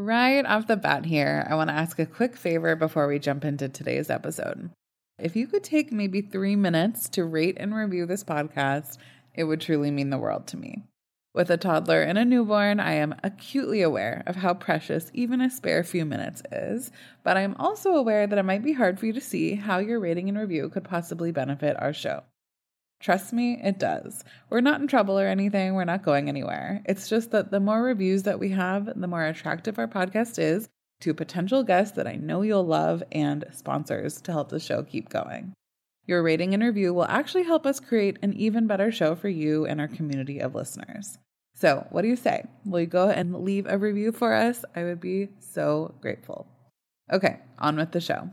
Right off the bat here, I want to ask a quick favor before we jump into today's episode. If you could take maybe three minutes to rate and review this podcast, it would truly mean the world to me. With a toddler and a newborn, I am acutely aware of how precious even a spare few minutes is, but I am also aware that it might be hard for you to see how your rating and review could possibly benefit our show. Trust me, it does. We're not in trouble or anything, we're not going anywhere. It's just that the more reviews that we have, the more attractive our podcast is to potential guests that I know you'll love and sponsors to help the show keep going. Your rating and review will actually help us create an even better show for you and our community of listeners. So, what do you say? Will you go and leave a review for us? I would be so grateful. Okay, on with the show.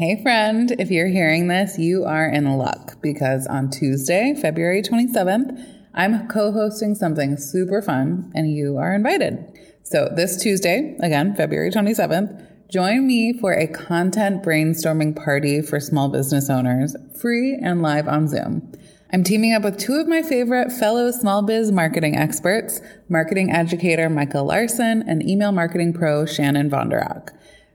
Hey, friend, if you're hearing this, you are in luck because on Tuesday, February 27th, I'm co hosting something super fun and you are invited. So, this Tuesday, again, February 27th, Join me for a content brainstorming party for small business owners, free and live on Zoom. I'm teaming up with two of my favorite fellow small biz marketing experts, marketing educator Micah Larson and email marketing pro Shannon Vonderak.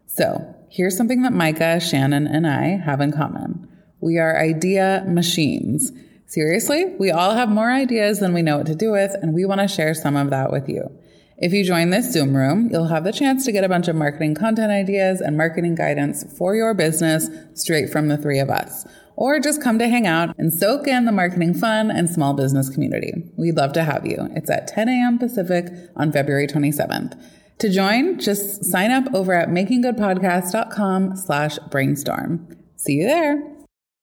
So, here's something that Micah, Shannon, and I have in common. We are idea machines. Seriously, we all have more ideas than we know what to do with, and we want to share some of that with you. If you join this Zoom room, you'll have the chance to get a bunch of marketing content ideas and marketing guidance for your business straight from the three of us. Or just come to hang out and soak in the marketing fun and small business community. We'd love to have you. It's at 10 a.m. Pacific on February 27th. To join, just sign up over at makinggoodpodcast.com slash brainstorm. See you there.